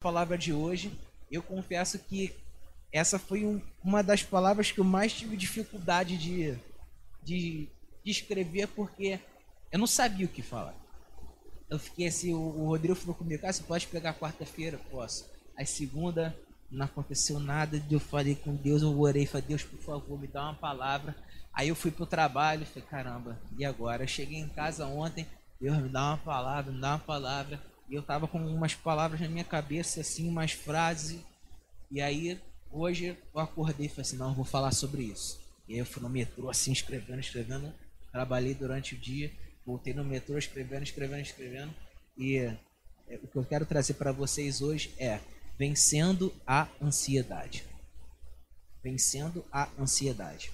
palavra de hoje. Eu confesso que essa foi um, uma das palavras que eu mais tive dificuldade de, de, de escrever, porque eu não sabia o que falar. Eu fiquei assim, o, o Rodrigo falou comigo, ah, você pode pegar quarta-feira? Posso. Aí segunda, não aconteceu nada, eu falei com Deus, eu orei, falei, Deus, por favor, me dá uma palavra. Aí eu fui pro trabalho, falei, caramba, e agora? Eu cheguei em casa ontem, Deus, me dá uma palavra, me dá uma palavra. E eu tava com umas palavras na minha cabeça, assim, umas frases. E aí, hoje, eu acordei e falei assim, não, eu vou falar sobre isso. E aí eu fui no metrô, assim, escrevendo, escrevendo. Trabalhei durante o dia, voltei no metrô, escrevendo, escrevendo, escrevendo. E é, o que eu quero trazer para vocês hoje é vencendo a ansiedade. Vencendo a ansiedade.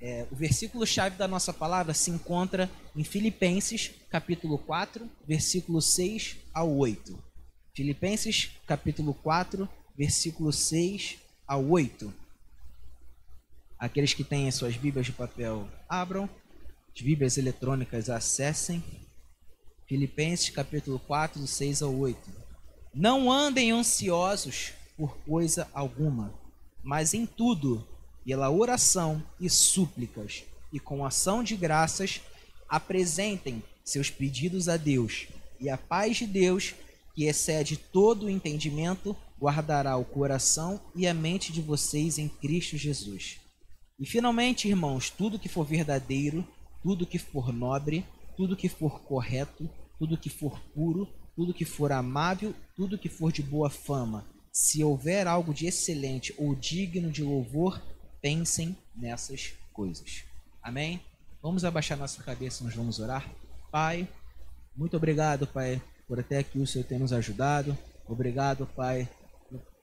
É, o versículo-chave da nossa palavra se encontra em Filipenses, capítulo 4, versículo 6 ao 8. Filipenses, capítulo 4, versículo 6 ao 8. Aqueles que têm as suas Bíblias de papel, abram. As Bíblias eletrônicas, acessem. Filipenses, capítulo 4, do 6 ao 8. Não andem ansiosos por coisa alguma, mas em tudo pela oração e súplicas e com ação de graças, apresentem seus pedidos a Deus, e a paz de Deus, que excede todo o entendimento, guardará o coração e a mente de vocês em Cristo Jesus. E finalmente, irmãos, tudo que for verdadeiro, tudo que for nobre, tudo que for correto, tudo que for puro, tudo que for amável, tudo que for de boa fama, se houver algo de excelente ou digno de louvor, pensem nessas coisas. Amém? Vamos abaixar nossa cabeça, nós vamos orar. Pai, muito obrigado, Pai, por até aqui o Senhor ter nos ajudado. Obrigado, Pai,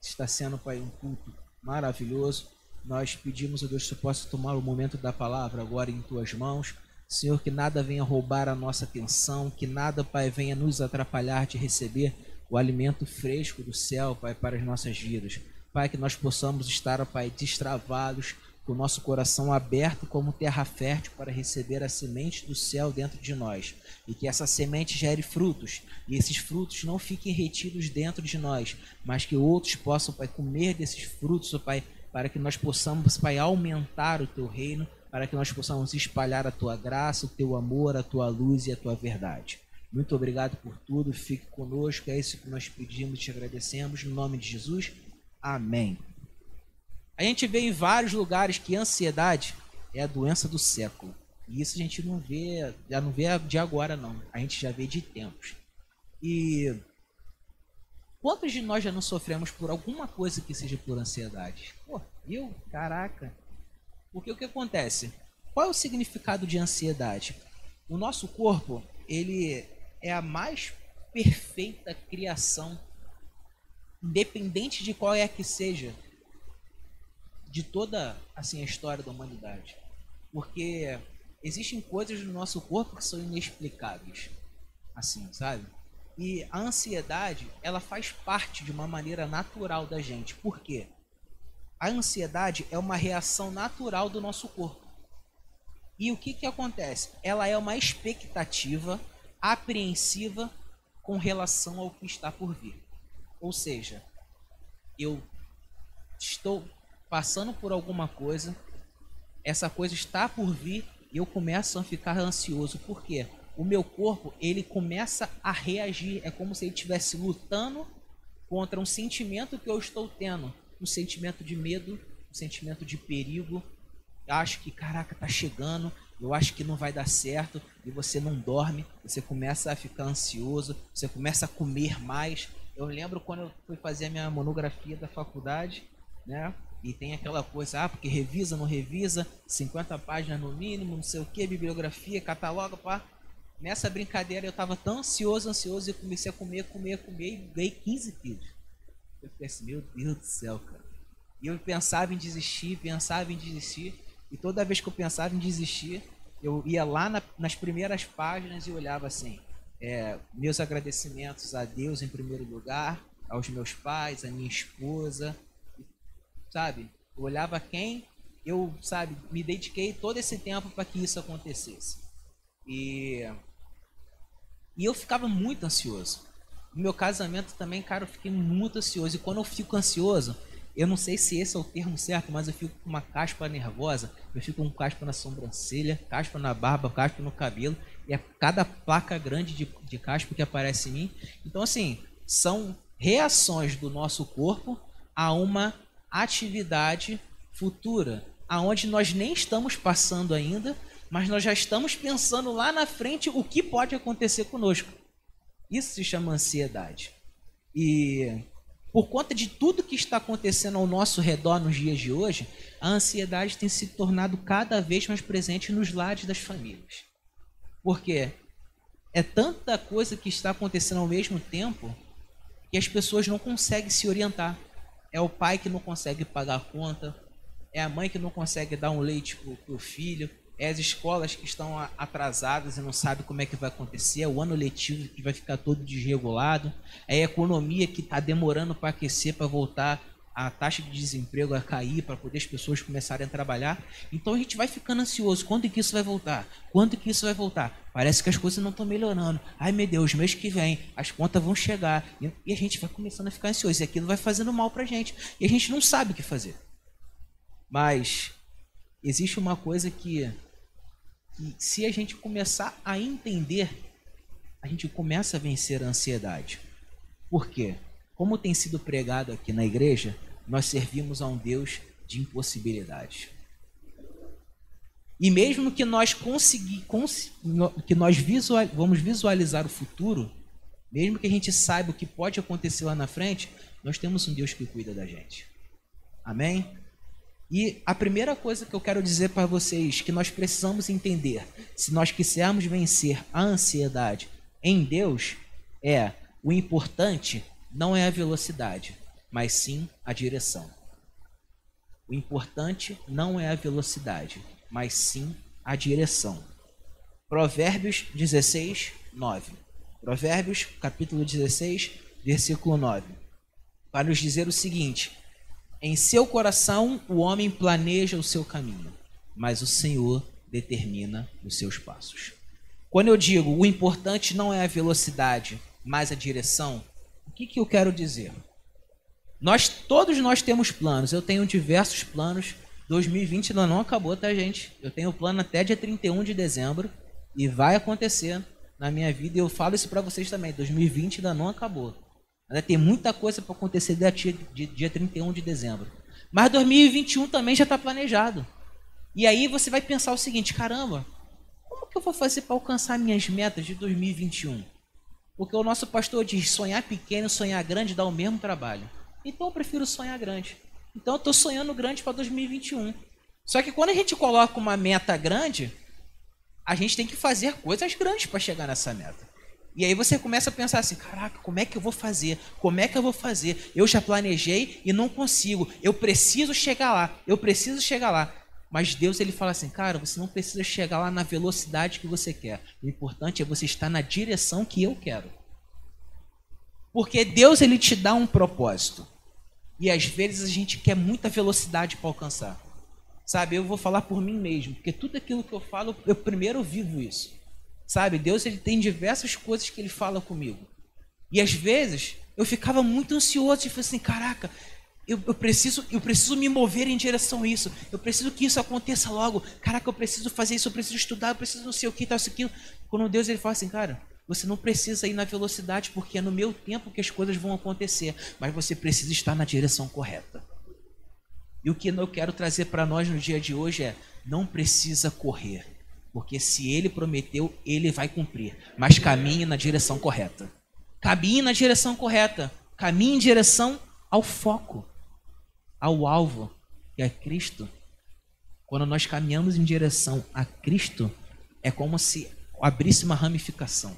está sendo, Pai, um culto maravilhoso. Nós pedimos, ó Deus, que possa tomar o momento da palavra agora em tuas mãos. Senhor, que nada venha roubar a nossa atenção, que nada, Pai, venha nos atrapalhar de receber o alimento fresco do céu, Pai, para as nossas vidas. Pai, que nós possamos estar, Pai, destravados, com o nosso coração aberto como terra fértil para receber a semente do céu dentro de nós. E que essa semente gere frutos, e esses frutos não fiquem retidos dentro de nós, mas que outros possam, Pai, comer desses frutos, Pai, para que nós possamos, Pai, aumentar o Teu reino, para que nós possamos espalhar a Tua graça, o Teu amor, a Tua luz e a Tua verdade. Muito obrigado por tudo, fique conosco, é isso que nós pedimos e te agradecemos, no nome de Jesus. Amém. A gente vê em vários lugares que ansiedade é a doença do século. E isso a gente não vê, já não vê de agora não. A gente já vê de tempos. E quantos de nós já não sofremos por alguma coisa que seja por ansiedade? Pô, eu, caraca. Porque o que acontece? Qual é o significado de ansiedade? O nosso corpo, ele é a mais perfeita criação independente de qual é que seja, de toda assim a história da humanidade. Porque existem coisas no nosso corpo que são inexplicáveis. Assim, sabe? E a ansiedade, ela faz parte de uma maneira natural da gente. Por quê? A ansiedade é uma reação natural do nosso corpo. E o que, que acontece? Ela é uma expectativa apreensiva com relação ao que está por vir. Ou seja, eu estou passando por alguma coisa, essa coisa está por vir e eu começo a ficar ansioso. Por quê? O meu corpo, ele começa a reagir. É como se ele estivesse lutando contra um sentimento que eu estou tendo. Um sentimento de medo, um sentimento de perigo. Eu acho que, caraca, tá chegando, eu acho que não vai dar certo, e você não dorme, você começa a ficar ansioso, você começa a comer mais, eu lembro quando eu fui fazer a minha monografia da faculdade, né? E tem aquela coisa, ah, porque revisa, não revisa, 50 páginas no mínimo, não sei o que, bibliografia, cataloga, pá. Nessa brincadeira eu tava tão ansioso, ansioso, e comecei a comer, comer, comer e ganhei 15 quilos. Eu fiquei assim, meu Deus do céu, cara. E eu pensava em desistir, pensava em desistir, e toda vez que eu pensava em desistir, eu ia lá na, nas primeiras páginas e olhava assim, é, meus agradecimentos a Deus em primeiro lugar, aos meus pais, à minha esposa, sabe? Eu olhava quem eu, sabe, me dediquei todo esse tempo para que isso acontecesse. E, e eu ficava muito ansioso, No meu casamento também, cara, eu fiquei muito ansioso. E quando eu fico ansioso, eu não sei se esse é o termo certo, mas eu fico com uma caspa nervosa, eu fico com caspa na sobrancelha, caspa na barba, caspa no cabelo, e é cada placa grande de, de caspa que aparece em mim. Então, assim, são reações do nosso corpo a uma atividade futura, aonde nós nem estamos passando ainda, mas nós já estamos pensando lá na frente o que pode acontecer conosco. Isso se chama ansiedade. E por conta de tudo que está acontecendo ao nosso redor nos dias de hoje, a ansiedade tem se tornado cada vez mais presente nos lares das famílias. Porque é tanta coisa que está acontecendo ao mesmo tempo que as pessoas não conseguem se orientar. É o pai que não consegue pagar a conta, é a mãe que não consegue dar um leite para o filho, é as escolas que estão atrasadas e não sabem como é que vai acontecer, é o ano letivo que vai ficar todo desregulado, é a economia que está demorando para aquecer, para voltar a taxa de desemprego a cair, para poder as pessoas começarem a trabalhar. Então a gente vai ficando ansioso. Quando que isso vai voltar? Quando que isso vai voltar? Parece que as coisas não estão melhorando. Ai meu Deus, mês que vem, as contas vão chegar. E a gente vai começando a ficar ansioso. E aquilo vai fazendo mal para a gente. E a gente não sabe o que fazer. Mas existe uma coisa que que se a gente começar a entender, a gente começa a vencer a ansiedade. Por quê? Como tem sido pregado aqui na igreja, nós servimos a um Deus de impossibilidades. E mesmo que nós conseguir, cons, que nós visual, vamos visualizar o futuro, mesmo que a gente saiba o que pode acontecer lá na frente, nós temos um Deus que cuida da gente. Amém? E a primeira coisa que eu quero dizer para vocês que nós precisamos entender, se nós quisermos vencer a ansiedade em Deus, é o importante não é a velocidade, mas sim a direção. O importante não é a velocidade, mas sim a direção. Provérbios 16, 9. Provérbios, capítulo 16, versículo 9. Para nos dizer o seguinte: em seu coração o homem planeja o seu caminho, mas o Senhor determina os seus passos. Quando eu digo o importante não é a velocidade, mas a direção, o que, que eu quero dizer? Nós todos nós temos planos. Eu tenho diversos planos. 2020 ainda não acabou, tá, gente? Eu tenho plano até dia 31 de dezembro e vai acontecer na minha vida. E eu falo isso para vocês também. 2020 ainda não acabou. Ainda tem muita coisa para acontecer dia, dia 31 de dezembro. Mas 2021 também já está planejado. E aí você vai pensar o seguinte: caramba, como que eu vou fazer para alcançar minhas metas de 2021? Porque o nosso pastor diz: sonhar pequeno, sonhar grande dá o mesmo trabalho. Então eu prefiro sonhar grande. Então eu estou sonhando grande para 2021. Só que quando a gente coloca uma meta grande, a gente tem que fazer coisas grandes para chegar nessa meta. E aí você começa a pensar assim: caraca, como é que eu vou fazer? Como é que eu vou fazer? Eu já planejei e não consigo. Eu preciso chegar lá. Eu preciso chegar lá. Mas Deus ele fala assim: cara, você não precisa chegar lá na velocidade que você quer. O importante é você estar na direção que eu quero. Porque Deus ele te dá um propósito. E às vezes a gente quer muita velocidade para alcançar. Sabe, eu vou falar por mim mesmo, porque tudo aquilo que eu falo, eu primeiro vivo isso. Sabe, Deus ele tem diversas coisas que ele fala comigo. E às vezes eu ficava muito ansioso e falei assim, caraca, eu, eu, preciso, eu preciso me mover em direção a isso. Eu preciso que isso aconteça logo. Caraca, eu preciso fazer isso, eu preciso estudar, eu preciso não sei o que, tal, isso, aquilo. Quando Deus ele fala assim, cara, você não precisa ir na velocidade, porque é no meu tempo que as coisas vão acontecer. Mas você precisa estar na direção correta. E o que eu quero trazer para nós no dia de hoje é: não precisa correr. Porque se ele prometeu, ele vai cumprir. Mas caminhe na direção correta. Caminhe na direção correta. Caminhe em direção ao foco, ao alvo, que é Cristo. Quando nós caminhamos em direção a Cristo, é como se abrisse uma ramificação,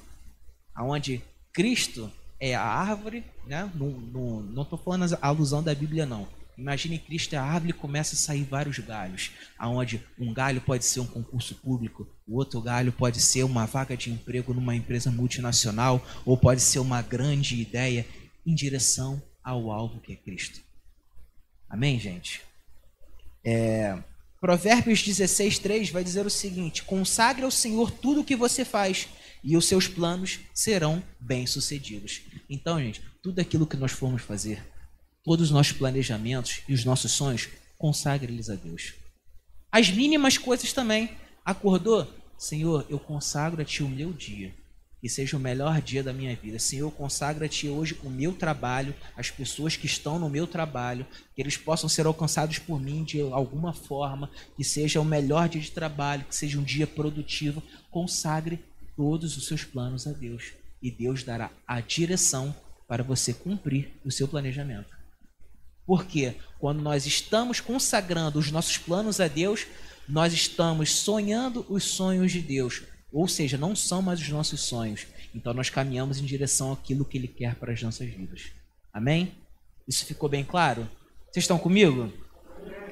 aonde Cristo é a árvore, né? Não estou falando a alusão da Bíblia não, Imagine Cristo é a árvore e começa a sair vários galhos, aonde um galho pode ser um concurso público, o outro galho pode ser uma vaga de emprego numa empresa multinacional, ou pode ser uma grande ideia em direção ao alvo que é Cristo. Amém, gente? É, Provérbios 16, 3 vai dizer o seguinte: Consagre ao Senhor tudo o que você faz, e os seus planos serão bem-sucedidos. Então, gente, tudo aquilo que nós formos fazer, todos os nossos planejamentos e os nossos sonhos, consagre-lhes a Deus. As mínimas coisas também. Acordou? Senhor, eu consagro a Ti o meu dia que seja o melhor dia da minha vida. Senhor, consagra-te hoje o meu trabalho, as pessoas que estão no meu trabalho, que eles possam ser alcançados por mim de alguma forma, que seja o melhor dia de trabalho, que seja um dia produtivo. Consagre todos os seus planos a Deus e Deus dará a direção para você cumprir o seu planejamento. Porque quando nós estamos consagrando os nossos planos a Deus, nós estamos sonhando os sonhos de Deus, ou seja, não são mais os nossos sonhos. Então nós caminhamos em direção àquilo que Ele quer para as nossas vidas. Amém? Isso ficou bem claro? Vocês estão comigo?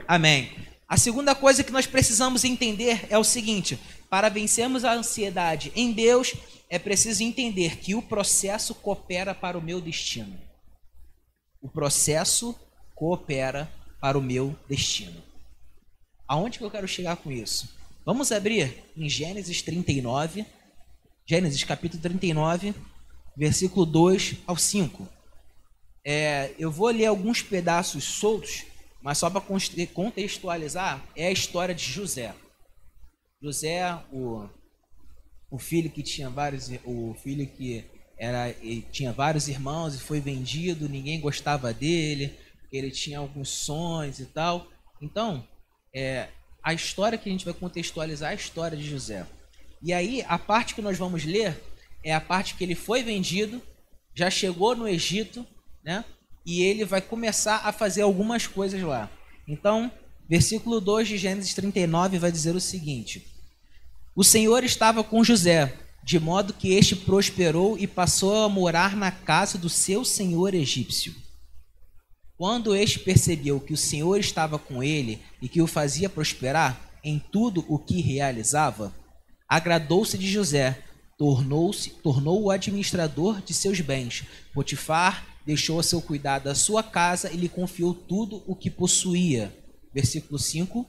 Amém. A segunda coisa que nós precisamos entender é o seguinte: para vencermos a ansiedade em Deus, é preciso entender que o processo coopera para o meu destino. O processo coopera para o meu destino. Aonde que eu quero chegar com isso? Vamos abrir em Gênesis 39, Gênesis capítulo 39, versículo 2 ao 5. É, eu vou ler alguns pedaços soltos, mas só para contextualizar, é a história de José. José, o, o filho que tinha vários, o filho que era, tinha vários irmãos e foi vendido, ninguém gostava dele, ele tinha alguns sonhos e tal. Então, é, a história que a gente vai contextualizar é a história de José. E aí, a parte que nós vamos ler é a parte que ele foi vendido, já chegou no Egito, né? E ele vai começar a fazer algumas coisas lá. Então, versículo 2 de Gênesis 39 vai dizer o seguinte: O Senhor estava com José, de modo que este prosperou e passou a morar na casa do seu senhor egípcio. Quando este percebeu que o Senhor estava com ele e que o fazia prosperar em tudo o que realizava, agradou-se de José, tornou-se, tornou o administrador de seus bens. Potifar deixou a seu cuidado a sua casa e lhe confiou tudo o que possuía. Versículo 5.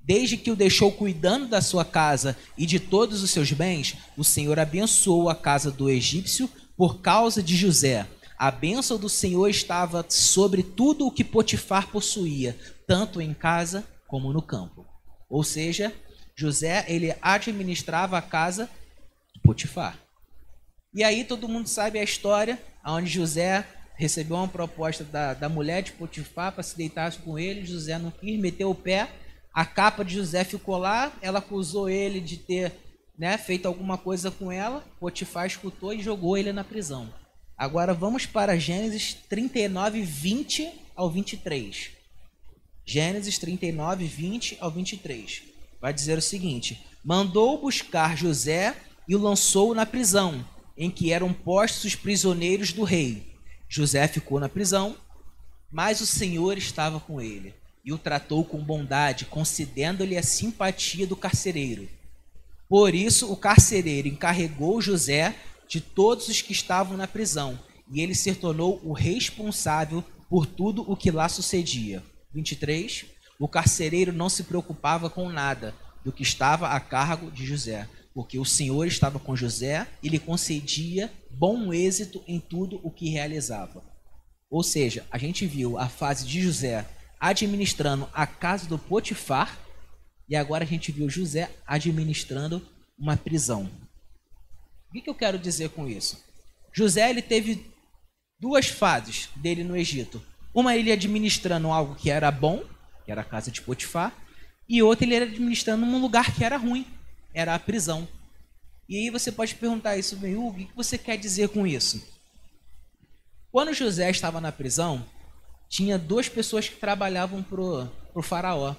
Desde que o deixou cuidando da sua casa e de todos os seus bens, o Senhor abençoou a casa do egípcio por causa de José a bênção do Senhor estava sobre tudo o que Potifar possuía, tanto em casa como no campo. Ou seja, José ele administrava a casa de Potifar. E aí todo mundo sabe a história, onde José recebeu uma proposta da, da mulher de Potifar para se deitar com ele. José não quis, meteu o pé. A capa de José ficou lá. Ela acusou ele de ter né, feito alguma coisa com ela. Potifar escutou e jogou ele na prisão. Agora vamos para Gênesis 39, 20 ao 23. Gênesis 39, 20 ao 23. Vai dizer o seguinte: Mandou buscar José e o lançou na prisão, em que eram postos os prisioneiros do rei. José ficou na prisão, mas o Senhor estava com ele e o tratou com bondade, concedendo-lhe a simpatia do carcereiro. Por isso, o carcereiro encarregou José de todos os que estavam na prisão, e ele se tornou o responsável por tudo o que lá sucedia. 23. O carcereiro não se preocupava com nada do que estava a cargo de José, porque o Senhor estava com José e lhe concedia bom êxito em tudo o que realizava. Ou seja, a gente viu a fase de José administrando a casa do Potifar e agora a gente viu José administrando uma prisão que, que eu quero dizer com isso? José ele teve duas fases dele no Egito. Uma ele administrando algo que era bom, que era a casa de Potifar, e outra ele administrando um lugar que era ruim, era a prisão. E aí você pode perguntar isso, meio, o que você quer dizer com isso? Quando José estava na prisão, tinha duas pessoas que trabalhavam pro, pro faraó.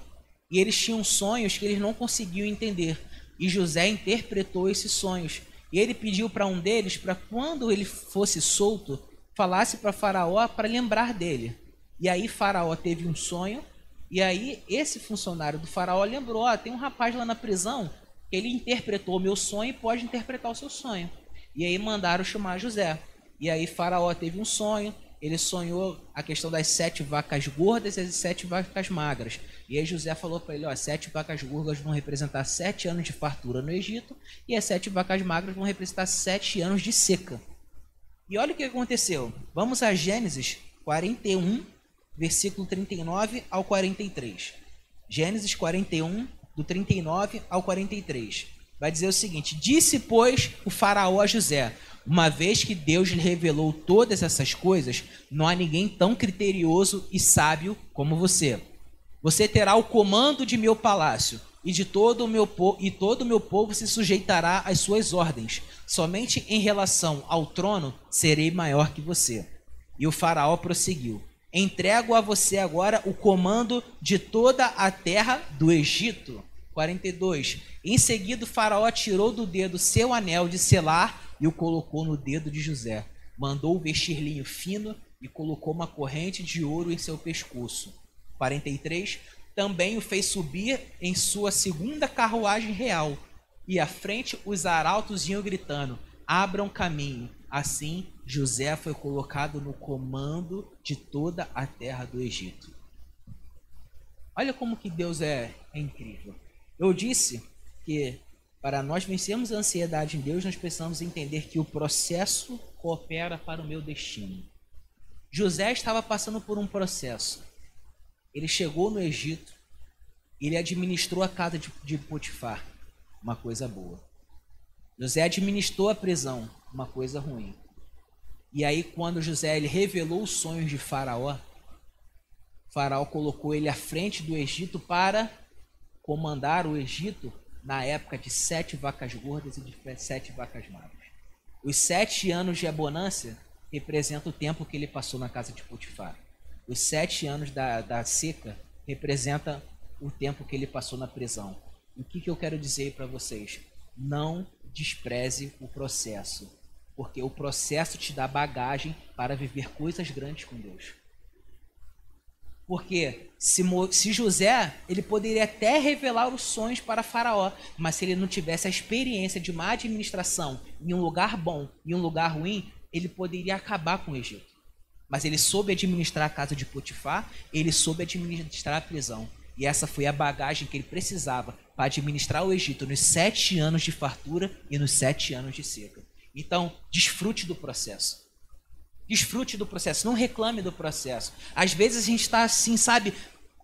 E eles tinham sonhos que eles não conseguiam entender. E José interpretou esses sonhos. E ele pediu para um deles para quando ele fosse solto, falasse para Faraó para lembrar dele. E aí Faraó teve um sonho, e aí esse funcionário do Faraó lembrou: ó, tem um rapaz lá na prisão ele interpretou o meu sonho e pode interpretar o seu sonho. E aí mandaram chamar José. E aí Faraó teve um sonho, ele sonhou a questão das sete vacas gordas e as sete vacas magras. E aí José falou para ele, ó, sete vacas gordas vão representar sete anos de fartura no Egito e as sete vacas magras vão representar sete anos de seca. E olha o que aconteceu. Vamos a Gênesis 41, versículo 39 ao 43. Gênesis 41, do 39 ao 43. Vai dizer o seguinte: Disse, pois, o Faraó a José: Uma vez que Deus lhe revelou todas essas coisas, não há ninguém tão criterioso e sábio como você. Você terá o comando de meu palácio, e de todo o meu e todo o meu povo se sujeitará às suas ordens. Somente em relação ao trono serei maior que você. E o faraó prosseguiu: Entrego a você agora o comando de toda a terra do Egito. 42. Em seguida, faraó tirou do dedo seu anel de selar e o colocou no dedo de José. Mandou vestir linho fino e colocou uma corrente de ouro em seu pescoço. 43. Também o fez subir em sua segunda carruagem real. E à frente os arautos iam gritando: Abram caminho. Assim, José foi colocado no comando de toda a terra do Egito. Olha como que Deus é, é incrível. Eu disse que para nós vencermos a ansiedade em Deus, nós precisamos entender que o processo coopera para o meu destino. José estava passando por um processo. Ele chegou no Egito, ele administrou a casa de, de Potifar, uma coisa boa. José administrou a prisão, uma coisa ruim. E aí, quando José ele revelou os sonhos de Faraó, Faraó colocou ele à frente do Egito para comandar o Egito na época de sete vacas gordas e de sete vacas magras. Os sete anos de abonância representam o tempo que ele passou na casa de Potifar. Os sete anos da, da seca representa o tempo que ele passou na prisão. o que, que eu quero dizer para vocês? Não despreze o processo, porque o processo te dá bagagem para viver coisas grandes com Deus. Porque se, se, José, ele poderia até revelar os sonhos para Faraó, mas se ele não tivesse a experiência de uma administração em um lugar bom e um lugar ruim, ele poderia acabar com o Egito. Mas ele soube administrar a casa de Potifar, ele soube administrar a prisão. E essa foi a bagagem que ele precisava para administrar o Egito nos sete anos de fartura e nos sete anos de seca. Então, desfrute do processo. Desfrute do processo, não reclame do processo. Às vezes a gente está assim, sabe,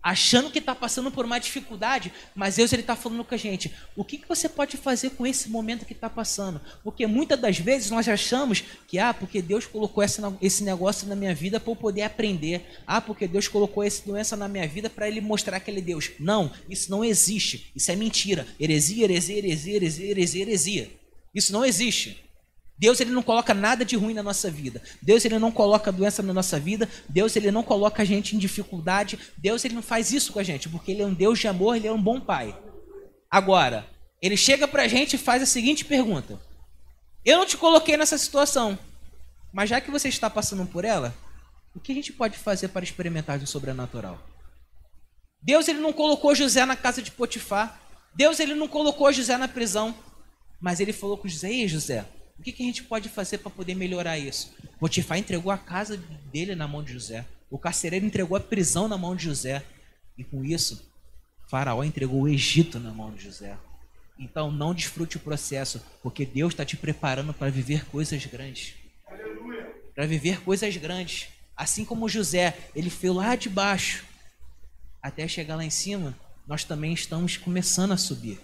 achando que está passando por uma dificuldade, mas Deus ele está falando com a gente. O que, que você pode fazer com esse momento que está passando? Porque muitas das vezes nós achamos que, ah, porque Deus colocou essa, esse negócio na minha vida para eu poder aprender. Ah, porque Deus colocou essa doença na minha vida para Ele mostrar que Ele é Deus. Não, isso não existe. Isso é mentira. Heresia, heresia, heresia, heresia, heresia, heresia. Isso não existe. Deus ele não coloca nada de ruim na nossa vida. Deus ele não coloca doença na nossa vida. Deus ele não coloca a gente em dificuldade. Deus ele não faz isso com a gente, porque ele é um Deus de amor, ele é um bom pai. Agora, ele chega pra gente e faz a seguinte pergunta: Eu não te coloquei nessa situação, mas já que você está passando por ela, o que a gente pode fazer para experimentar do sobrenatural? Deus ele não colocou José na casa de Potifar. Deus ele não colocou José na prisão, mas ele falou com José: "Ei, José, o que, que a gente pode fazer para poder melhorar isso? Potifar entregou a casa dele na mão de José. O carcereiro entregou a prisão na mão de José. E com isso, Faraó entregou o Egito na mão de José. Então não desfrute o processo, porque Deus está te preparando para viver coisas grandes. Para viver coisas grandes. Assim como José, ele foi lá de baixo até chegar lá em cima, nós também estamos começando a subir.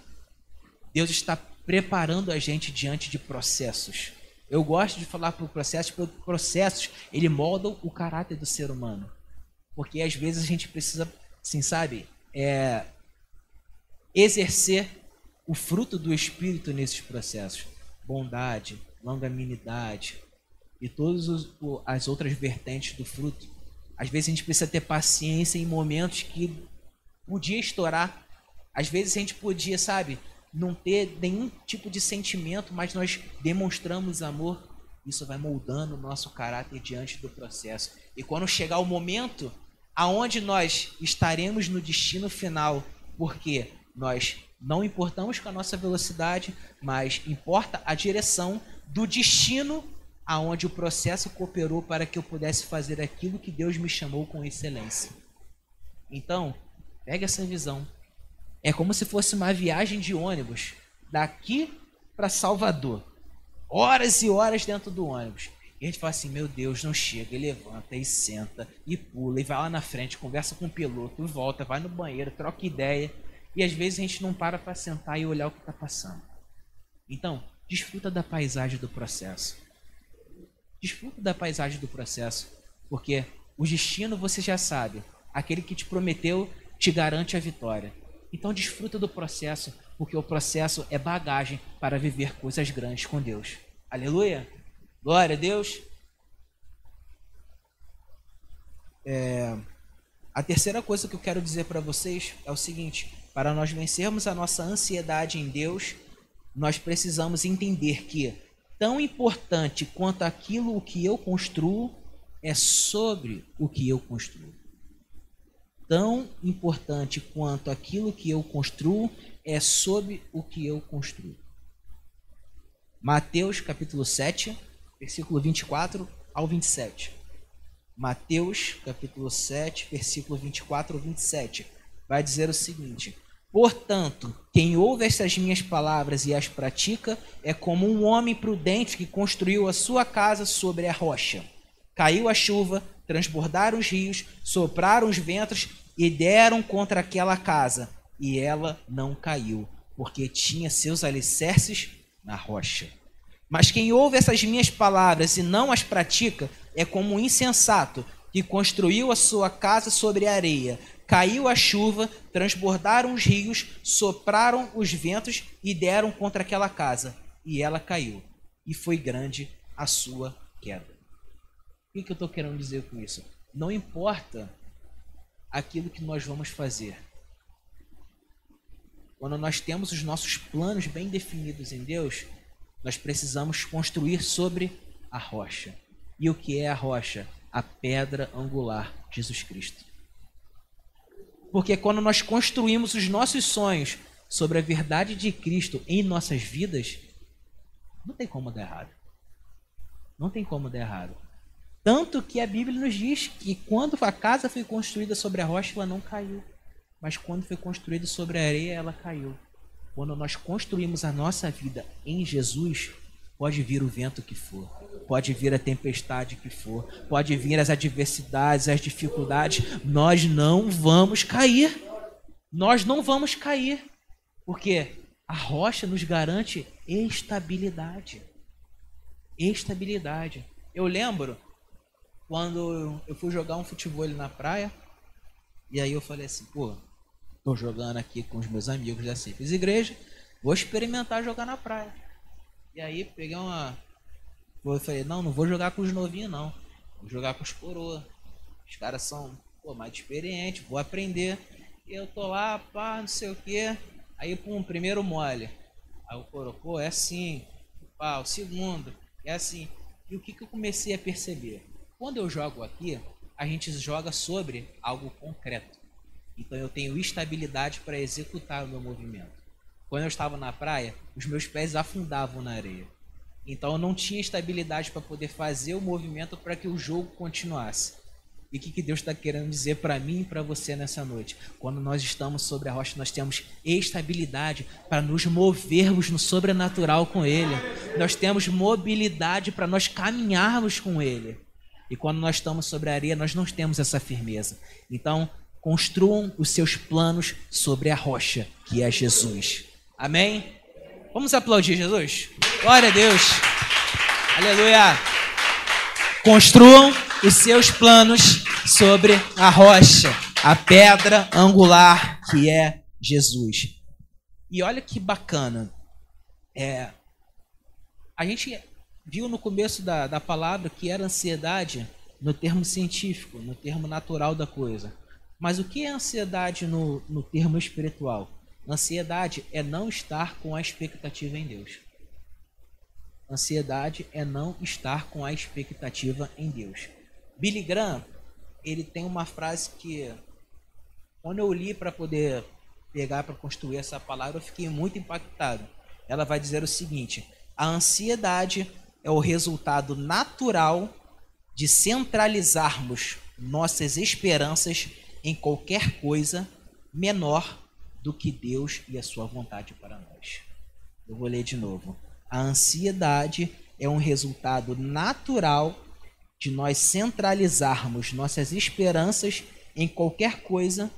Deus está preparando a gente diante de processos. Eu gosto de falar por processos, porque processos ele moldam o caráter do ser humano. Porque às vezes a gente precisa, assim, sabe, é, exercer o fruto do Espírito nesses processos. Bondade, longanimidade e todas as outras vertentes do fruto. Às vezes a gente precisa ter paciência em momentos que podia estourar. Às vezes a gente podia, sabe, não ter nenhum tipo de sentimento, mas nós demonstramos amor, isso vai moldando o nosso caráter diante do processo. E quando chegar o momento aonde nós estaremos no destino final, porque nós não importamos com a nossa velocidade, mas importa a direção do destino aonde o processo cooperou para que eu pudesse fazer aquilo que Deus me chamou com excelência. Então, pega essa visão. É como se fosse uma viagem de ônibus daqui para Salvador. Horas e horas dentro do ônibus. E a gente fala assim, meu Deus, não chega, e levanta, e senta, e pula, e vai lá na frente, conversa com o piloto, volta, vai no banheiro, troca ideia. E às vezes a gente não para para sentar e olhar o que está passando. Então, desfruta da paisagem do processo. Desfruta da paisagem do processo, porque o destino você já sabe. Aquele que te prometeu te garante a vitória. Então desfruta do processo, porque o processo é bagagem para viver coisas grandes com Deus. Aleluia! Glória a Deus. É, a terceira coisa que eu quero dizer para vocês é o seguinte: para nós vencermos a nossa ansiedade em Deus, nós precisamos entender que tão importante quanto aquilo que eu construo é sobre o que eu construo. Tão importante quanto aquilo que eu construo é sobre o que eu construo. Mateus capítulo 7, versículo 24 ao 27. Mateus, capítulo 7, versículo 24 ao 27, vai dizer o seguinte: Portanto, quem ouve estas minhas palavras e as pratica é como um homem prudente que construiu a sua casa sobre a rocha. Caiu a chuva, transbordaram os rios, sopraram os ventos e deram contra aquela casa, e ela não caiu, porque tinha seus alicerces na rocha. Mas quem ouve essas minhas palavras e não as pratica é como um insensato que construiu a sua casa sobre a areia. Caiu a chuva, transbordaram os rios, sopraram os ventos e deram contra aquela casa. E ela caiu. E foi grande a sua queda. Que, que eu estou querendo dizer com isso? Não importa aquilo que nós vamos fazer. Quando nós temos os nossos planos bem definidos em Deus, nós precisamos construir sobre a rocha. E o que é a rocha? A pedra angular, Jesus Cristo. Porque quando nós construímos os nossos sonhos sobre a verdade de Cristo em nossas vidas, não tem como dar errado. Não tem como dar errado. Tanto que a Bíblia nos diz que quando a casa foi construída sobre a rocha, ela não caiu. Mas quando foi construída sobre a areia, ela caiu. Quando nós construímos a nossa vida em Jesus, pode vir o vento que for, pode vir a tempestade que for, pode vir as adversidades, as dificuldades, nós não vamos cair. Nós não vamos cair, porque a rocha nos garante estabilidade. Estabilidade. Eu lembro quando eu fui jogar um futebol na praia, e aí eu falei assim, pô, Estou jogando aqui com os meus amigos da Simples Igreja. Vou experimentar jogar na praia. E aí peguei uma. Eu falei, não, não vou jogar com os novinhos, não. Vou jogar com os coroa. Os caras são pô, mais experientes, vou aprender. E eu tô lá, pá, não sei o que. Aí, pum, primeiro mole. Aí o coroa, pô, é assim. Pá, o segundo, é assim. E o que, que eu comecei a perceber? Quando eu jogo aqui, a gente joga sobre algo concreto. Então eu tenho estabilidade para executar o meu movimento. Quando eu estava na praia, os meus pés afundavam na areia. Então eu não tinha estabilidade para poder fazer o movimento para que o jogo continuasse. E o que, que Deus está querendo dizer para mim e para você nessa noite? Quando nós estamos sobre a rocha, nós temos estabilidade para nos movermos no sobrenatural com Ele. Nós temos mobilidade para nós caminharmos com Ele. E quando nós estamos sobre a areia, nós não temos essa firmeza. Então, construam os seus planos sobre a rocha, que é Jesus. Amém? Vamos aplaudir Jesus? Glória a Deus. Aleluia. Construam os seus planos sobre a rocha, a pedra angular que é Jesus. E olha que bacana. É, a gente viu no começo da, da palavra que era ansiedade no termo científico, no termo natural da coisa. Mas o que é ansiedade no, no termo espiritual? Ansiedade é não estar com a expectativa em Deus. Ansiedade é não estar com a expectativa em Deus. Billy Graham, ele tem uma frase que, quando eu li para poder pegar para construir essa palavra, eu fiquei muito impactado. Ela vai dizer o seguinte: a ansiedade é o resultado natural de centralizarmos nossas esperanças em qualquer coisa menor do que Deus e a sua vontade para nós. Eu vou ler de novo. A ansiedade é um resultado natural de nós centralizarmos nossas esperanças em qualquer coisa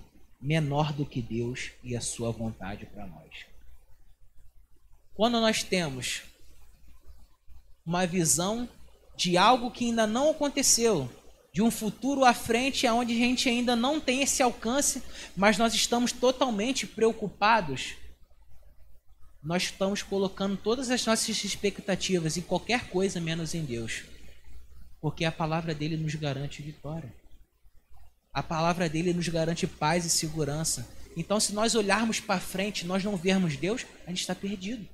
menor do que Deus e a sua vontade para nós. Quando nós temos uma visão de algo que ainda não aconteceu, de um futuro à frente onde a gente ainda não tem esse alcance, mas nós estamos totalmente preocupados, nós estamos colocando todas as nossas expectativas em qualquer coisa menos em Deus. Porque a palavra dele nos garante vitória. A palavra dele nos garante paz e segurança. Então, se nós olharmos para frente, nós não vermos Deus, a gente está perdido.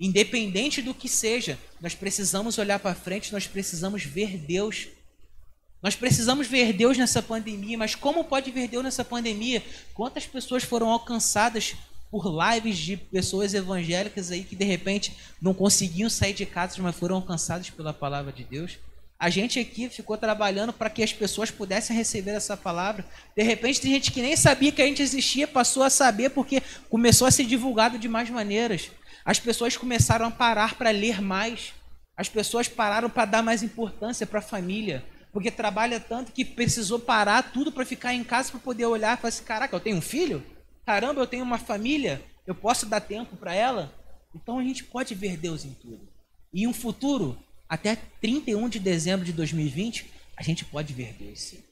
Independente do que seja, nós precisamos olhar para frente, nós precisamos ver Deus. Nós precisamos ver Deus nessa pandemia, mas como pode ver Deus nessa pandemia? Quantas pessoas foram alcançadas por lives de pessoas evangélicas aí que de repente não conseguiam sair de casa, mas foram alcançadas pela palavra de Deus? A gente aqui ficou trabalhando para que as pessoas pudessem receber essa palavra. De repente, tem gente que nem sabia que a gente existia, passou a saber porque começou a ser divulgado de mais maneiras. As pessoas começaram a parar para ler mais. As pessoas pararam para dar mais importância para a família. Porque trabalha tanto que precisou parar tudo para ficar em casa para poder olhar e falar assim: caraca, eu tenho um filho? Caramba, eu tenho uma família? Eu posso dar tempo para ela? Então a gente pode ver Deus em tudo. E um futuro, até 31 de dezembro de 2020, a gente pode ver Deus sim.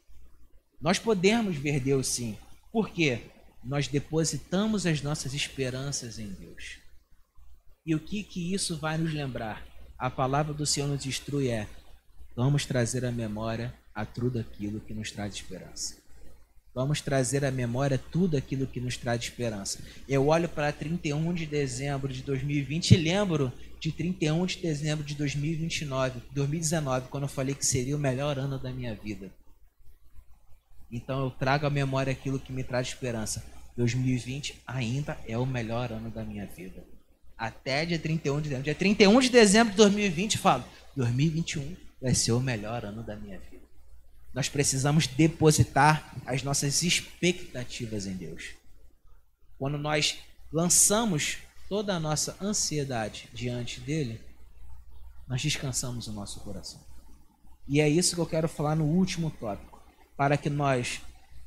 Nós podemos ver Deus sim. Por quê? Nós depositamos as nossas esperanças em Deus. E o que que isso vai nos lembrar? A palavra do Senhor nos instrui é: vamos trazer à memória a tudo aquilo que nos traz esperança. Vamos trazer à memória tudo aquilo que nos traz esperança. Eu olho para 31 de dezembro de 2020 e lembro de 31 de dezembro de 2029, 2019, quando eu falei que seria o melhor ano da minha vida. Então eu trago à memória aquilo que me traz esperança. 2020 ainda é o melhor ano da minha vida até dia 31 de dezembro. Dia 31 de dezembro de 2020, falo, 2021 vai ser o melhor ano da minha vida. Nós precisamos depositar as nossas expectativas em Deus. Quando nós lançamos toda a nossa ansiedade diante dele, nós descansamos o nosso coração. E é isso que eu quero falar no último tópico. Para que nós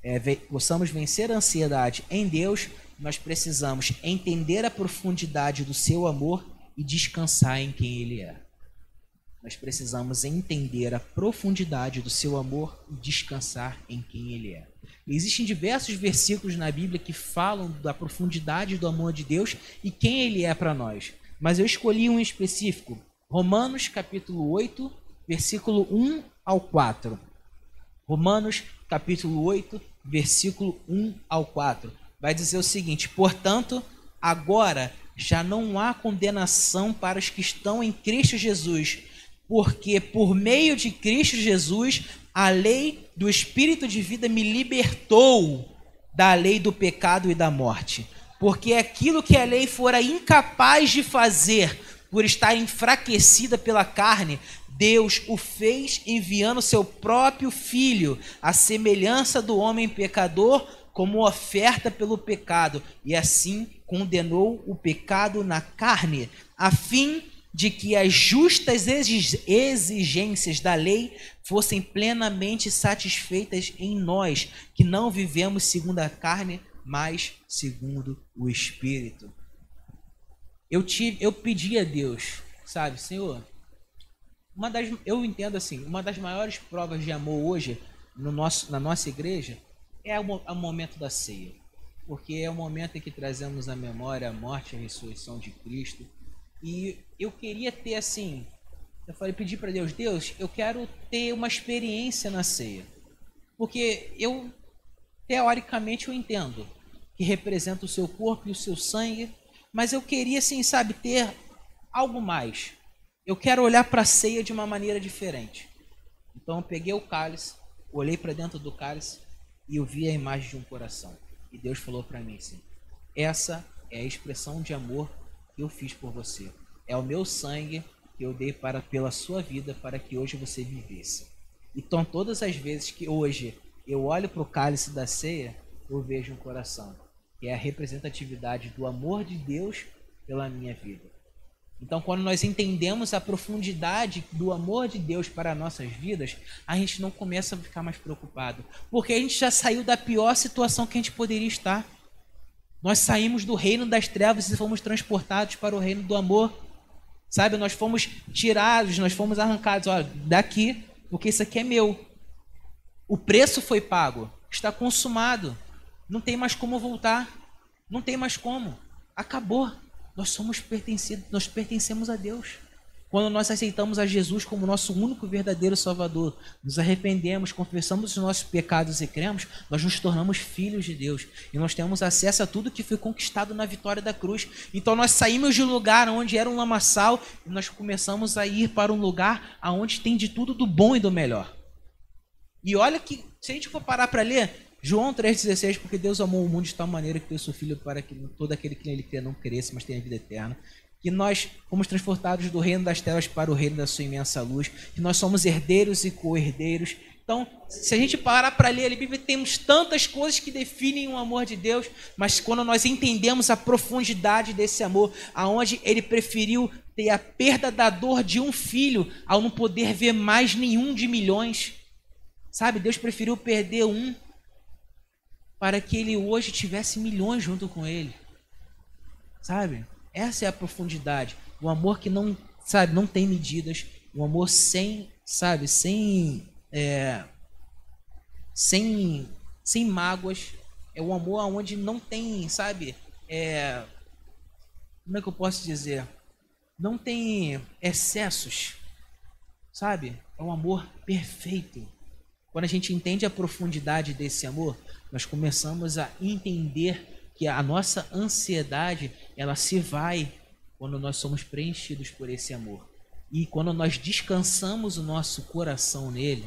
é, possamos vencer a ansiedade em Deus, nós precisamos entender a profundidade do seu amor e descansar em quem ele é. Nós precisamos entender a profundidade do seu amor e descansar em quem ele é. Existem diversos versículos na Bíblia que falam da profundidade do amor de Deus e quem ele é para nós. Mas eu escolhi um específico, Romanos capítulo 8, versículo 1 ao 4. Romanos capítulo 8, versículo 1 ao 4 vai dizer o seguinte: portanto, agora já não há condenação para os que estão em Cristo Jesus, porque por meio de Cristo Jesus a lei do Espírito de vida me libertou da lei do pecado e da morte. Porque aquilo que a lei fora incapaz de fazer por estar enfraquecida pela carne, Deus o fez enviando seu próprio filho, à semelhança do homem pecador, como oferta pelo pecado, e assim condenou o pecado na carne, a fim de que as justas exigências da lei fossem plenamente satisfeitas em nós, que não vivemos segundo a carne, mas segundo o Espírito. Eu tive, eu pedi a Deus, sabe, Senhor, uma das, eu entendo assim, uma das maiores provas de amor hoje no nosso, na nossa igreja é o, é o momento da ceia, porque é o momento em que trazemos à memória a morte e a ressurreição de Cristo. E eu queria ter assim, eu falei, pedi para Deus, Deus, eu quero ter uma experiência na ceia, porque eu teoricamente eu entendo que representa o seu corpo e o seu sangue, mas eu queria assim, sabe, ter algo mais. Eu quero olhar para a ceia de uma maneira diferente. Então eu peguei o cálice, olhei para dentro do cálice e eu vi a imagem de um coração. E Deus falou para mim assim: essa é a expressão de amor que eu fiz por você. É o meu sangue que eu dei para pela sua vida para que hoje você vivesse. Então, todas as vezes que hoje eu olho para o cálice da ceia, eu vejo um coração, que é a representatividade do amor de Deus pela minha vida. Então, quando nós entendemos a profundidade do amor de Deus para nossas vidas, a gente não começa a ficar mais preocupado, porque a gente já saiu da pior situação que a gente poderia estar. Nós saímos do reino das trevas e fomos transportados para o reino do amor. Sabe, nós fomos tirados, nós fomos arrancados, olha, daqui, porque isso aqui é meu. O preço foi pago, está consumado. Não tem mais como voltar. Não tem mais como. Acabou. Nós somos pertencidos, nós pertencemos a Deus. Quando nós aceitamos a Jesus como nosso único verdadeiro Salvador, nos arrependemos, confessamos os nossos pecados e cremos, nós nos tornamos filhos de Deus. E nós temos acesso a tudo que foi conquistado na vitória da cruz. Então nós saímos de um lugar onde era um lamaçal e nós começamos a ir para um lugar onde tem de tudo do bom e do melhor. E olha que, se a gente for parar para ler, João 3,16, porque Deus amou o mundo de tal maneira que deu seu Filho para que todo aquele que nele crê não cresça, mas tenha vida eterna que nós fomos transportados do reino das trevas para o reino da sua imensa luz, que nós somos herdeiros e co-herdeiros. Então, se a gente parar para ler a Bíblia, temos tantas coisas que definem o amor de Deus, mas quando nós entendemos a profundidade desse amor, aonde ele preferiu ter a perda da dor de um filho ao não poder ver mais nenhum de milhões. Sabe, Deus preferiu perder um para que ele hoje tivesse milhões junto com ele. Sabe? Essa é a profundidade. O amor que não, sabe, não tem medidas. O amor sem, sabe, sem, é, sem, sem mágoas. É o amor onde não tem, sabe, é, como é que eu posso dizer? Não tem excessos, sabe? É um amor perfeito. Quando a gente entende a profundidade desse amor, nós começamos a entender que a nossa ansiedade ela se vai quando nós somos preenchidos por esse amor. E quando nós descansamos o nosso coração nele,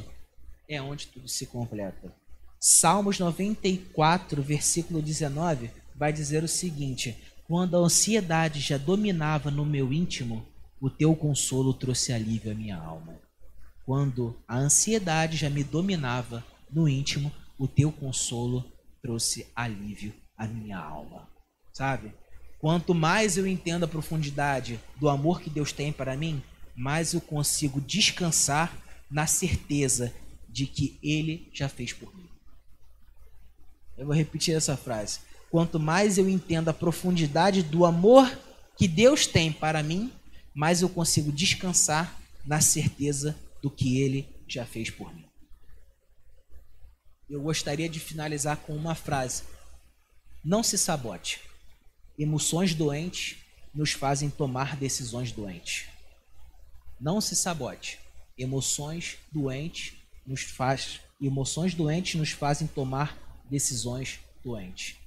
é onde tudo se completa. Salmos 94, versículo 19, vai dizer o seguinte: Quando a ansiedade já dominava no meu íntimo, o teu consolo trouxe alívio à minha alma. Quando a ansiedade já me dominava no íntimo, o teu consolo trouxe alívio a minha alma. Sabe? Quanto mais eu entendo a profundidade do amor que Deus tem para mim, mais eu consigo descansar na certeza de que Ele já fez por mim. Eu vou repetir essa frase. Quanto mais eu entendo a profundidade do amor que Deus tem para mim, mais eu consigo descansar na certeza do que Ele já fez por mim. Eu gostaria de finalizar com uma frase não se sabote. Emoções doentes nos fazem tomar decisões doentes. Não se sabote. Emoções doentes nos faz, emoções doentes nos fazem tomar decisões doentes.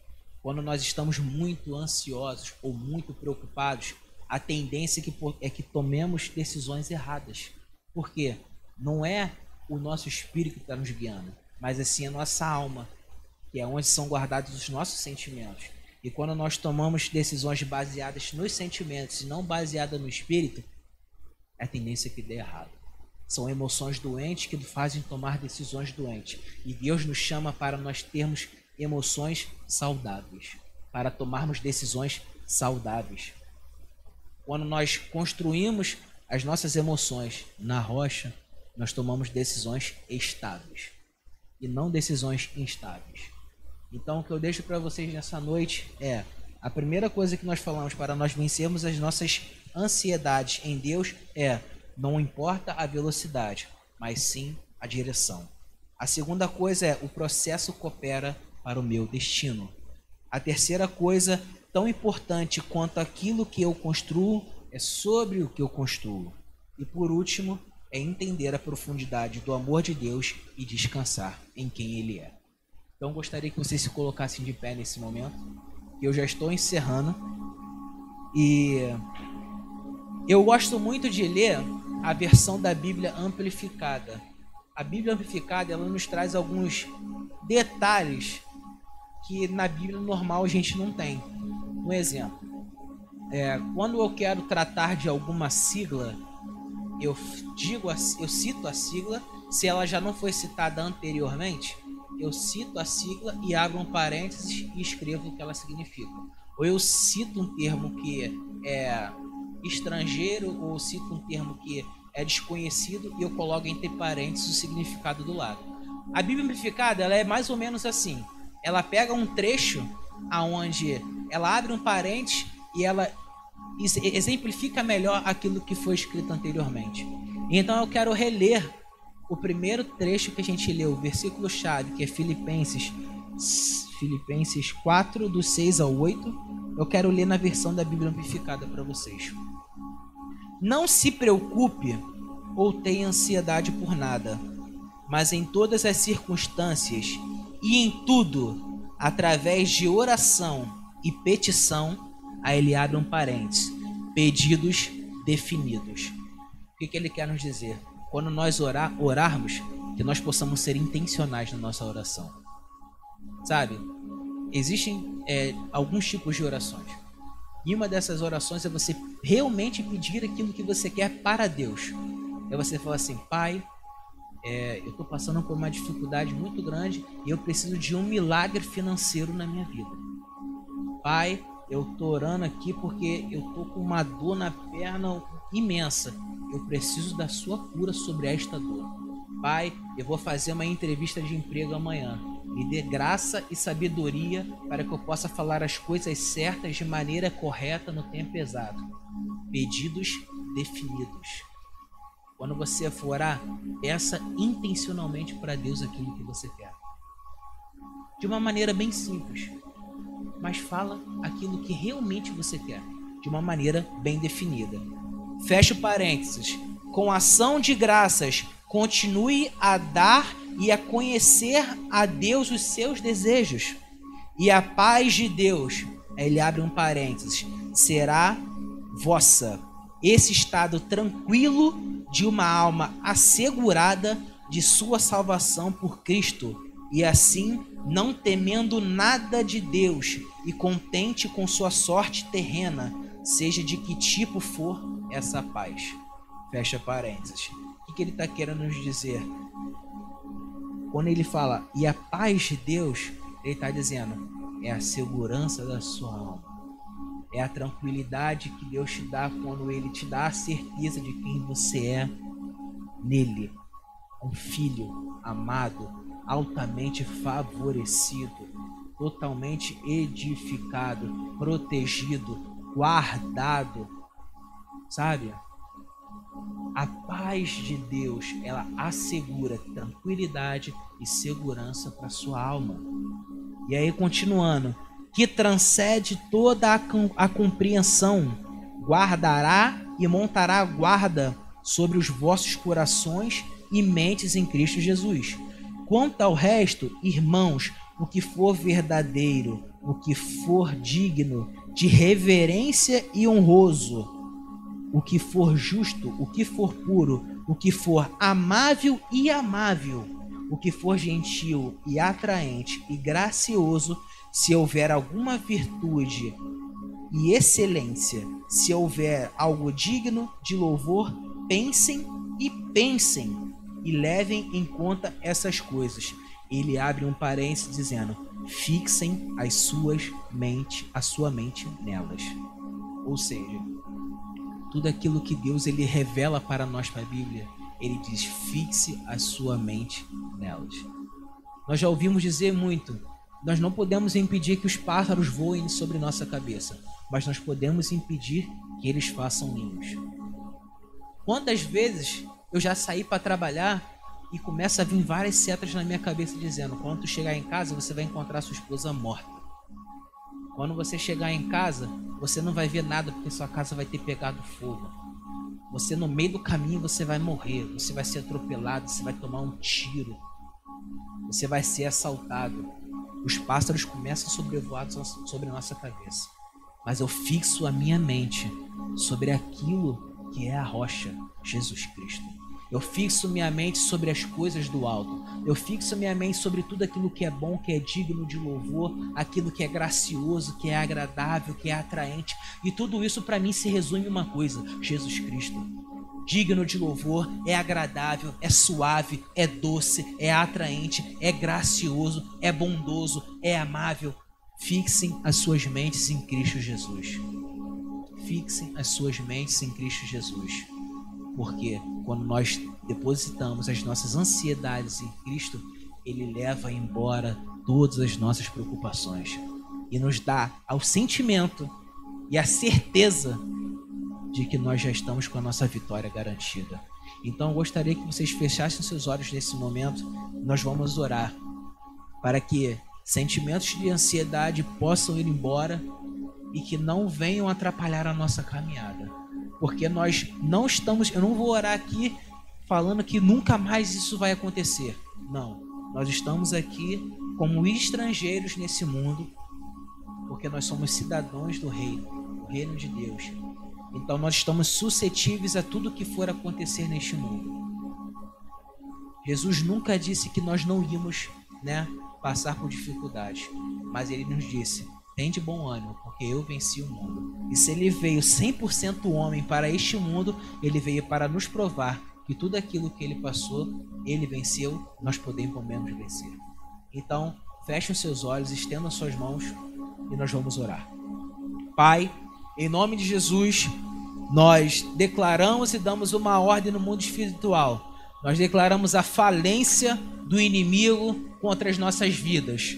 Quando nós estamos muito ansiosos ou muito preocupados, a tendência é que, é tomemos decisões erradas. Por quê? Não é o nosso espírito que está nos guiando, mas assim a nossa alma que é onde são guardados os nossos sentimentos. E quando nós tomamos decisões baseadas nos sentimentos e não baseadas no espírito, é a tendência que dê errado. São emoções doentes que fazem tomar decisões doentes. E Deus nos chama para nós termos emoções saudáveis, para tomarmos decisões saudáveis. Quando nós construímos as nossas emoções na rocha, nós tomamos decisões estáveis e não decisões instáveis. Então, o que eu deixo para vocês nessa noite é a primeira coisa que nós falamos para nós vencermos as nossas ansiedades em Deus é não importa a velocidade, mas sim a direção. A segunda coisa é o processo coopera para o meu destino. A terceira coisa, tão importante quanto aquilo que eu construo, é sobre o que eu construo. E por último, é entender a profundidade do amor de Deus e descansar em quem Ele é. Então gostaria que vocês se colocassem de pé nesse momento. Eu já estou encerrando. E eu gosto muito de ler a versão da Bíblia amplificada. A Bíblia amplificada ela nos traz alguns detalhes que na Bíblia normal a gente não tem. Um exemplo. É, quando eu quero tratar de alguma sigla, eu digo, eu cito a sigla, se ela já não foi citada anteriormente, eu cito a sigla e abro um parênteses e escrevo o que ela significa. Ou eu cito um termo que é estrangeiro ou cito um termo que é desconhecido e eu coloco entre parênteses o significado do lado. A Bíblia Amplificada ela é mais ou menos assim. Ela pega um trecho aonde ela abre um parênteses e ela exemplifica melhor aquilo que foi escrito anteriormente. Então eu quero reler o primeiro trecho que a gente leu, o versículo chave, que é Filipenses Filipenses 4 do 6 ao 8. Eu quero ler na versão da Bíblia amplificada para vocês. Não se preocupe ou tenha ansiedade por nada, mas em todas as circunstâncias e em tudo, através de oração e petição, aí ele abre um parênteses, pedidos definidos. O que, que ele quer nos dizer? Quando nós orar, orarmos, que nós possamos ser intencionais na nossa oração. Sabe? Existem é, alguns tipos de orações. E uma dessas orações é você realmente pedir aquilo que você quer para Deus. É você falar assim, Pai, é, eu estou passando por uma dificuldade muito grande e eu preciso de um milagre financeiro na minha vida. Pai, eu estou orando aqui porque eu estou com uma dor na perna imensa. Eu preciso da sua cura sobre esta dor. Pai, eu vou fazer uma entrevista de emprego amanhã. Me dê graça e sabedoria para que eu possa falar as coisas certas de maneira correta no tempo exato. Pedidos definidos. Quando você for orar, peça intencionalmente para Deus aquilo que você quer. De uma maneira bem simples, mas fala aquilo que realmente você quer, de uma maneira bem definida. Feche parênteses. Com ação de graças, continue a dar e a conhecer a Deus os seus desejos. E a paz de Deus, ele abre um parênteses, será vossa. Esse estado tranquilo de uma alma assegurada de sua salvação por Cristo, e assim não temendo nada de Deus e contente com sua sorte terrena, seja de que tipo for essa paz. Fecha parênteses. O que ele está querendo nos dizer? Quando ele fala, e a paz de Deus, ele está dizendo, é a segurança da sua alma. É a tranquilidade que Deus te dá quando Ele te dá a certeza de quem você é nele. Um filho amado, altamente favorecido, totalmente edificado, protegido, guardado. Sabe? A paz de Deus, ela assegura tranquilidade e segurança para sua alma. E aí continuando, que transcende toda a, a compreensão, guardará e montará guarda sobre os vossos corações e mentes em Cristo Jesus. Quanto ao resto, irmãos, o que for verdadeiro, o que for digno de reverência e honroso, o que for justo, o que for puro, o que for amável e amável, o que for gentil e atraente e gracioso, se houver alguma virtude e excelência, se houver algo digno de louvor, pensem e pensem e levem em conta essas coisas. Ele abre um parênteses dizendo: fixem as suas mente, a sua mente nelas. Ou seja, tudo aquilo que Deus ele revela para nós para a Bíblia, ele diz: fixe a sua mente nelas. Nós já ouvimos dizer muito, nós não podemos impedir que os pássaros voem sobre nossa cabeça, mas nós podemos impedir que eles façam ninhos. Quantas vezes eu já saí para trabalhar e começa a vir várias setas na minha cabeça dizendo: quando tu chegar em casa, você vai encontrar sua esposa morta. Quando você chegar em casa, você não vai ver nada porque sua casa vai ter pegado fogo. Você no meio do caminho você vai morrer, você vai ser atropelado, você vai tomar um tiro. Você vai ser assaltado. Os pássaros começam a sobrevoar sobre a nossa cabeça. Mas eu fixo a minha mente sobre aquilo que é a rocha, Jesus Cristo. Eu fixo minha mente sobre as coisas do alto. Eu fixo minha mente sobre tudo aquilo que é bom, que é digno de louvor, aquilo que é gracioso, que é agradável, que é atraente. E tudo isso para mim se resume em uma coisa: Jesus Cristo. digno de louvor, é agradável, é suave, é doce, é atraente, é gracioso, é bondoso, é amável. Fixem as suas mentes em Cristo Jesus. Fixem as suas mentes em Cristo Jesus. Porque quando nós depositamos as nossas ansiedades em Cristo, Ele leva embora todas as nossas preocupações e nos dá ao sentimento e a certeza de que nós já estamos com a nossa vitória garantida. Então eu gostaria que vocês fechassem seus olhos nesse momento. Nós vamos orar para que sentimentos de ansiedade possam ir embora e que não venham atrapalhar a nossa caminhada. Porque nós não estamos, eu não vou orar aqui falando que nunca mais isso vai acontecer. Não. Nós estamos aqui como estrangeiros nesse mundo, porque nós somos cidadãos do reino, do reino de Deus. Então nós estamos suscetíveis a tudo que for acontecer neste mundo. Jesus nunca disse que nós não íamos, né, passar por dificuldades, mas ele nos disse: "Tem de bom ânimo, porque eu venci o mundo". E se ele veio 100% homem para este mundo, ele veio para nos provar que tudo aquilo que ele passou, ele venceu, nós podemos pelo menos vencer. Então, feche os seus olhos, estenda suas mãos e nós vamos orar. Pai, em nome de Jesus, nós declaramos e damos uma ordem no mundo espiritual. Nós declaramos a falência do inimigo contra as nossas vidas.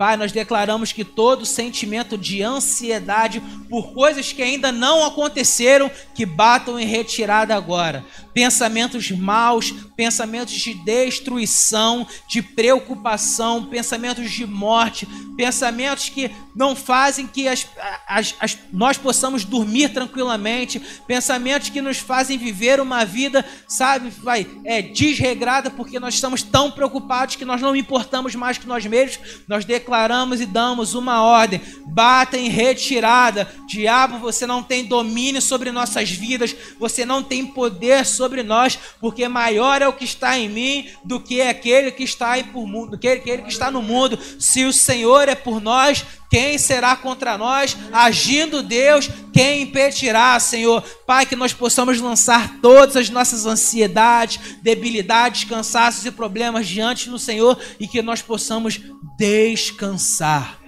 Pai, nós declaramos que todo sentimento de ansiedade por coisas que ainda não aconteceram, que batam em retirada agora. Pensamentos maus, pensamentos de destruição, de preocupação, pensamentos de morte, pensamentos que não fazem que as, as, as, nós possamos dormir tranquilamente, pensamentos que nos fazem viver uma vida, sabe, vai, é desregrada porque nós estamos tão preocupados que nós não importamos mais que nós mesmos. Nós declaramos declaramos e damos uma ordem: bata em retirada. Diabo, você não tem domínio sobre nossas vidas, você não tem poder sobre nós, porque maior é o que está em mim do que aquele que está por mundo, do que aquele que está no mundo. Se o Senhor é por nós, quem será contra nós? Agindo Deus, quem impedirá, Senhor? Pai, que nós possamos lançar todas as nossas ansiedades, debilidades, cansaços e problemas diante do Senhor e que nós possamos descansar.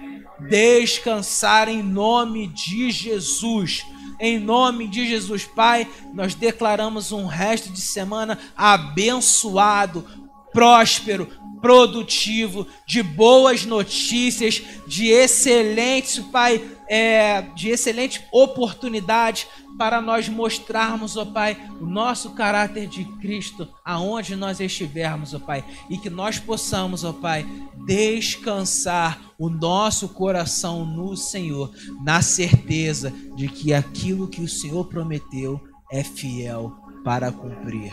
Descansar em nome de Jesus. Em nome de Jesus, Pai, nós declaramos um resto de semana abençoado, próspero, produtivo, de boas notícias, de excelentes, Pai, é, de excelentes oportunidades para nós mostrarmos, ó Pai, o nosso caráter de Cristo aonde nós estivermos, ó Pai, e que nós possamos, ó Pai, descansar o nosso coração no Senhor, na certeza de que aquilo que o Senhor prometeu é fiel para cumprir.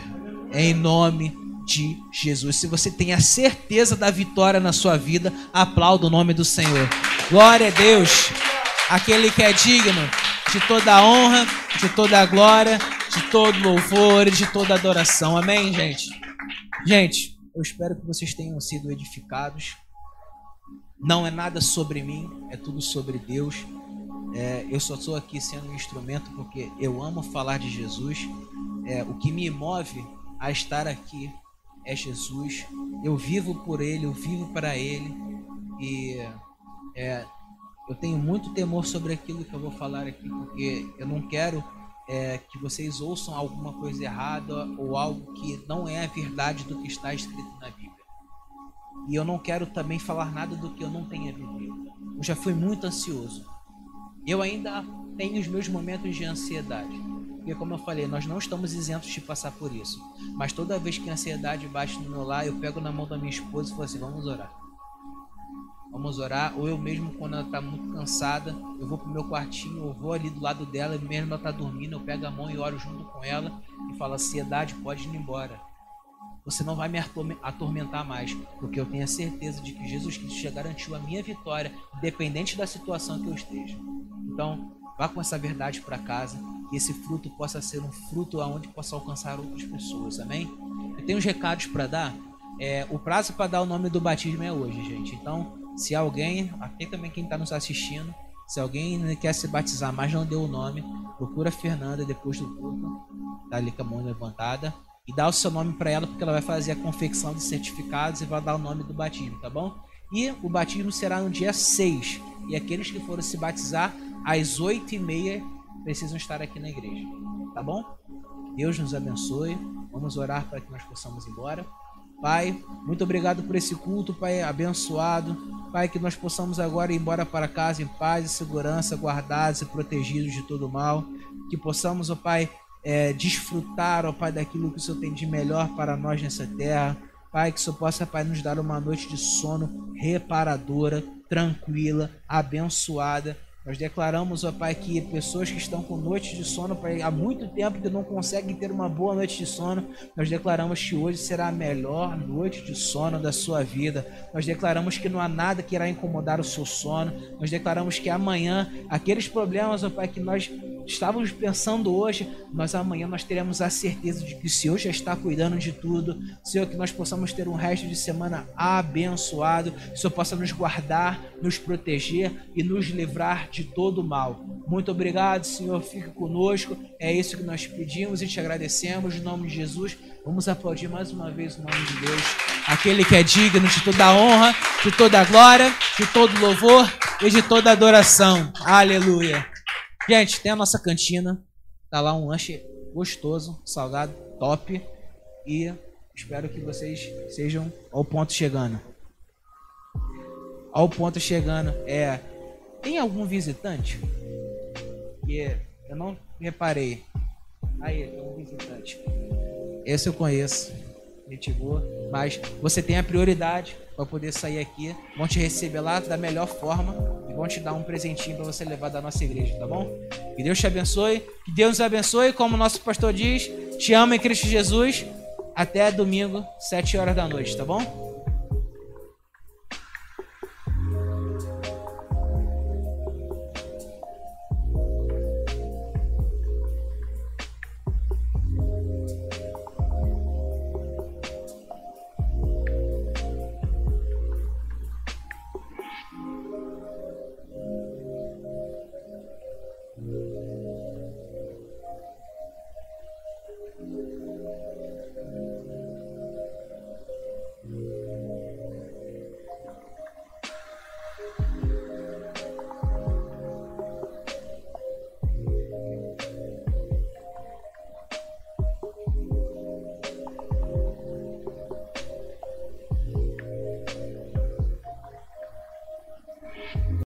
Em nome de Jesus. Se você tem a certeza da vitória na sua vida, aplauda o nome do Senhor. Glória a Deus, aquele que é digno de toda a honra, de toda a glória, de todo louvor e de toda adoração. Amém, gente? Gente, eu espero que vocês tenham sido edificados. Não é nada sobre mim, é tudo sobre Deus. É, eu só estou aqui sendo um instrumento porque eu amo falar de Jesus. É, o que me move a estar aqui é Jesus. Eu vivo por Ele, eu vivo para Ele. E é, eu tenho muito temor sobre aquilo que eu vou falar aqui, porque eu não quero é, que vocês ouçam alguma coisa errada ou algo que não é a verdade do que está escrito na Bíblia. E eu não quero também falar nada do que eu não tenha vivido. Eu já fui muito ansioso. Eu ainda tenho os meus momentos de ansiedade. Porque, como eu falei, nós não estamos isentos de passar por isso. Mas toda vez que a ansiedade bate no meu lar, eu pego na mão da minha esposa e falo assim: vamos orar. Vamos orar. Ou eu mesmo, quando ela está muito cansada, eu vou pro meu quartinho, eu vou ali do lado dela, mesmo ela está dormindo, eu pego a mão e oro junto com ela e falo: ansiedade, pode ir embora. Você não vai me atormentar mais, porque eu tenho a certeza de que Jesus Cristo já garantiu a minha vitória, independente da situação que eu esteja. Então, vá com essa verdade para casa que esse fruto possa ser um fruto aonde possa alcançar outras pessoas, amém? Eu tenho uns recados para dar. É, o prazo para dar o nome do batismo é hoje, gente. Então, se alguém, aqui também quem está nos assistindo, Se alguém quer se batizar, mas não deu o nome, procura a Fernanda depois do culto, tá ali com a mão levantada, e dá o seu nome para ela, porque ela vai fazer a confecção de certificados e vai dar o nome do batismo, tá bom? E o batismo será no dia 6. E aqueles que forem se batizar às 8 e meia precisam estar aqui na igreja, tá bom? Deus nos abençoe. Vamos orar para que nós possamos ir embora. Pai, muito obrigado por esse culto, Pai, abençoado. Pai, que nós possamos agora ir embora para casa em paz e segurança, guardados e protegidos de todo mal. Que possamos, ó Pai, é, desfrutar, ó Pai, daquilo que o Senhor tem de melhor para nós nessa terra. Pai, que o Senhor possa, Pai, nos dar uma noite de sono reparadora, tranquila, abençoada nós declaramos, ó Pai, que pessoas que estão com noites de sono Pai, há muito tempo que não conseguem ter uma boa noite de sono, nós declaramos que hoje será a melhor noite de sono da sua vida. Nós declaramos que não há nada que irá incomodar o seu sono. Nós declaramos que amanhã aqueles problemas, ó Pai, que nós estávamos pensando hoje, mas amanhã nós teremos a certeza de que o Senhor já está cuidando de tudo. Senhor, que nós possamos ter um resto de semana abençoado. Que o Senhor possa nos guardar, nos proteger e nos livrar de todo mal. Muito obrigado, Senhor. Fique conosco. É isso que nós pedimos e te agradecemos. Em nome de Jesus, vamos aplaudir mais uma vez o nome de Deus. Aquele que é digno de toda a honra, de toda a glória, de todo louvor e de toda adoração. Aleluia. Gente, tem a nossa cantina. Tá lá um lanche gostoso, salgado, top. E espero que vocês sejam ao ponto chegando. Ao ponto chegando. É. Tem algum visitante? Que eu não reparei. Aí, tem um visitante. Esse eu conheço. Gente boa. Mas você tem a prioridade para poder sair aqui. Vão te receber lá da melhor forma e vão te dar um presentinho para você levar da nossa igreja, tá bom? Que Deus te abençoe. Que Deus nos abençoe. Como o nosso pastor diz, te amo em Cristo Jesus. Até domingo, 7 horas da noite, tá bom?